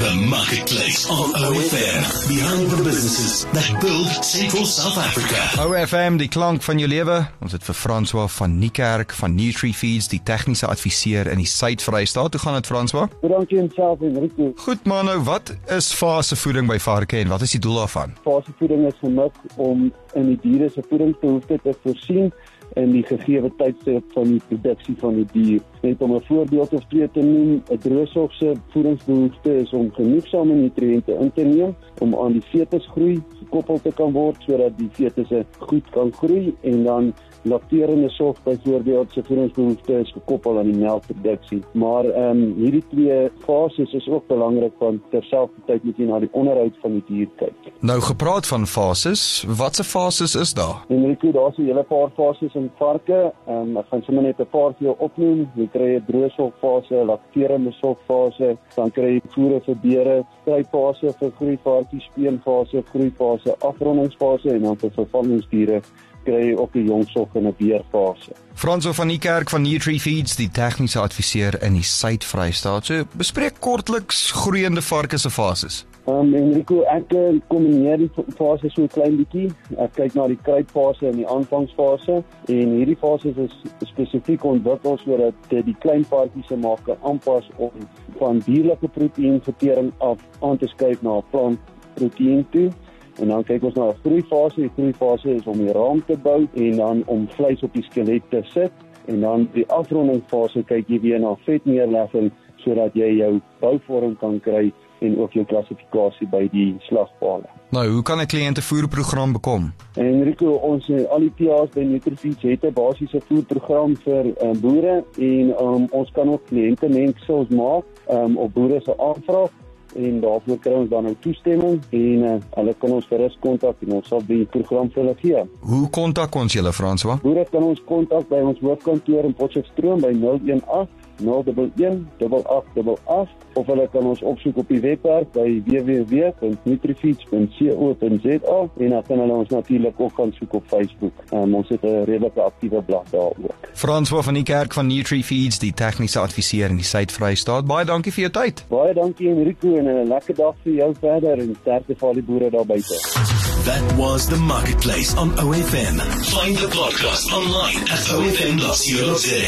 The Marketplace on OFM. Behind the businesses that build Central South Africa. OFM die klank van jou lewe. Ons het vir François van Niekerk van NutriFeeds, die tegniese adviseur in die Suid-Vrystaat. Hoe gaan dit François? Dankie en self Enrico. Goed maar nou, wat is fasevoeding by varke en wat is die doel daarvan? Fasevoeding is gemik om in die diere se voedingsbehoeftes te voorsien in die gegeewe tydstip van die produksie van die dier. Net om 'n voorbeeld of twee te noem, 'n droogsof se voedingsbehoefte is om genoegsame nutriënte in te neem om aan die fetusgroei gekoppel te kan word sodat die fetusse goed kan groei en dan lakterende sof byvoorbeeld se voedingsbehoeftes is gekoppel aan die melkproduksie. Maar ehm um, hierdie twee fases is ook belangrik want terselfdertyd moet jy na die onderhoud van die dier kyk. Nou gepraat van fases, watse fases is daar? En ek het daar so 'n hele paar fases in varke. Ehm um, ek gaan sommer net 'n paar vir jou opnoem. Jy kry 'n droogsolfase, 'n lakterende solfase, dan kry jy voere vir beere, strypfase vir groeivarkies, speenfase, groeifase, afrondingsfase en dan vir vervangingsdiere kry ook 'n jongsof in 'n beerfase. Franso van die kerk van NutriFeeds, die tegniese adviseur in die Suid-Vrystaat. So bespreek kortliks groeiende varke se fases. Um Enrico, ek eh, kombineer die fases so 'n klein bietjie. Ek kyk na die kruipfase en die aanvangsfase en hierdie fases is spesifiek ontwikkel sodat die klein varkies se maak kan aanpas om van dierlike proteïenvertering af aan te skuif na 'n plant proteïen toe. En dan kyk ons na 'n groeifase. Die groeifase is om die raam te bou en dan om vleis op die skelet te sit en dan die afrondingsfase kyk jy weer na vetneerlegging sodat jy jou bouvorm kan kry en ook jou klassifikasie by die slagpale. Nou, hoe kan 'n kliënt 'n voerprogram bekom? Enrico, ons al die TA's by Nutrifeeds het 'n basiese voerprogram vir um, boere en um, ons kan ook kliënte mengsels maak um, op boere se aanvraag en daarvoor kry ons dan nou toestemming en uh, hulle kan ons gerus kontak en ons sal die program vir hulle gee. Hoe kontak ons julle Franswa? Boere kan ons kontak by ons hoofkantoor in Potchefstroom by 018 01188 of hulle kan ons opsoek op die webwerf by www.nutrifeeds.co.za en dan kan hulle ons natuurlik ook gaan soek op Facebook. Um, ons het 'n redelike aktiewe blad daar ook. François van die kerk van NutriFeeds, die tegniese adviseur in die Suid-Vrystaat. Baie dankie vir jou tyd. Baie dankie Enrico en 'n lekker dag vir jou verder en sterkte vir al die boere daar buite. That was the marketplace on OFM. Find the podcast online at ofm.co.za.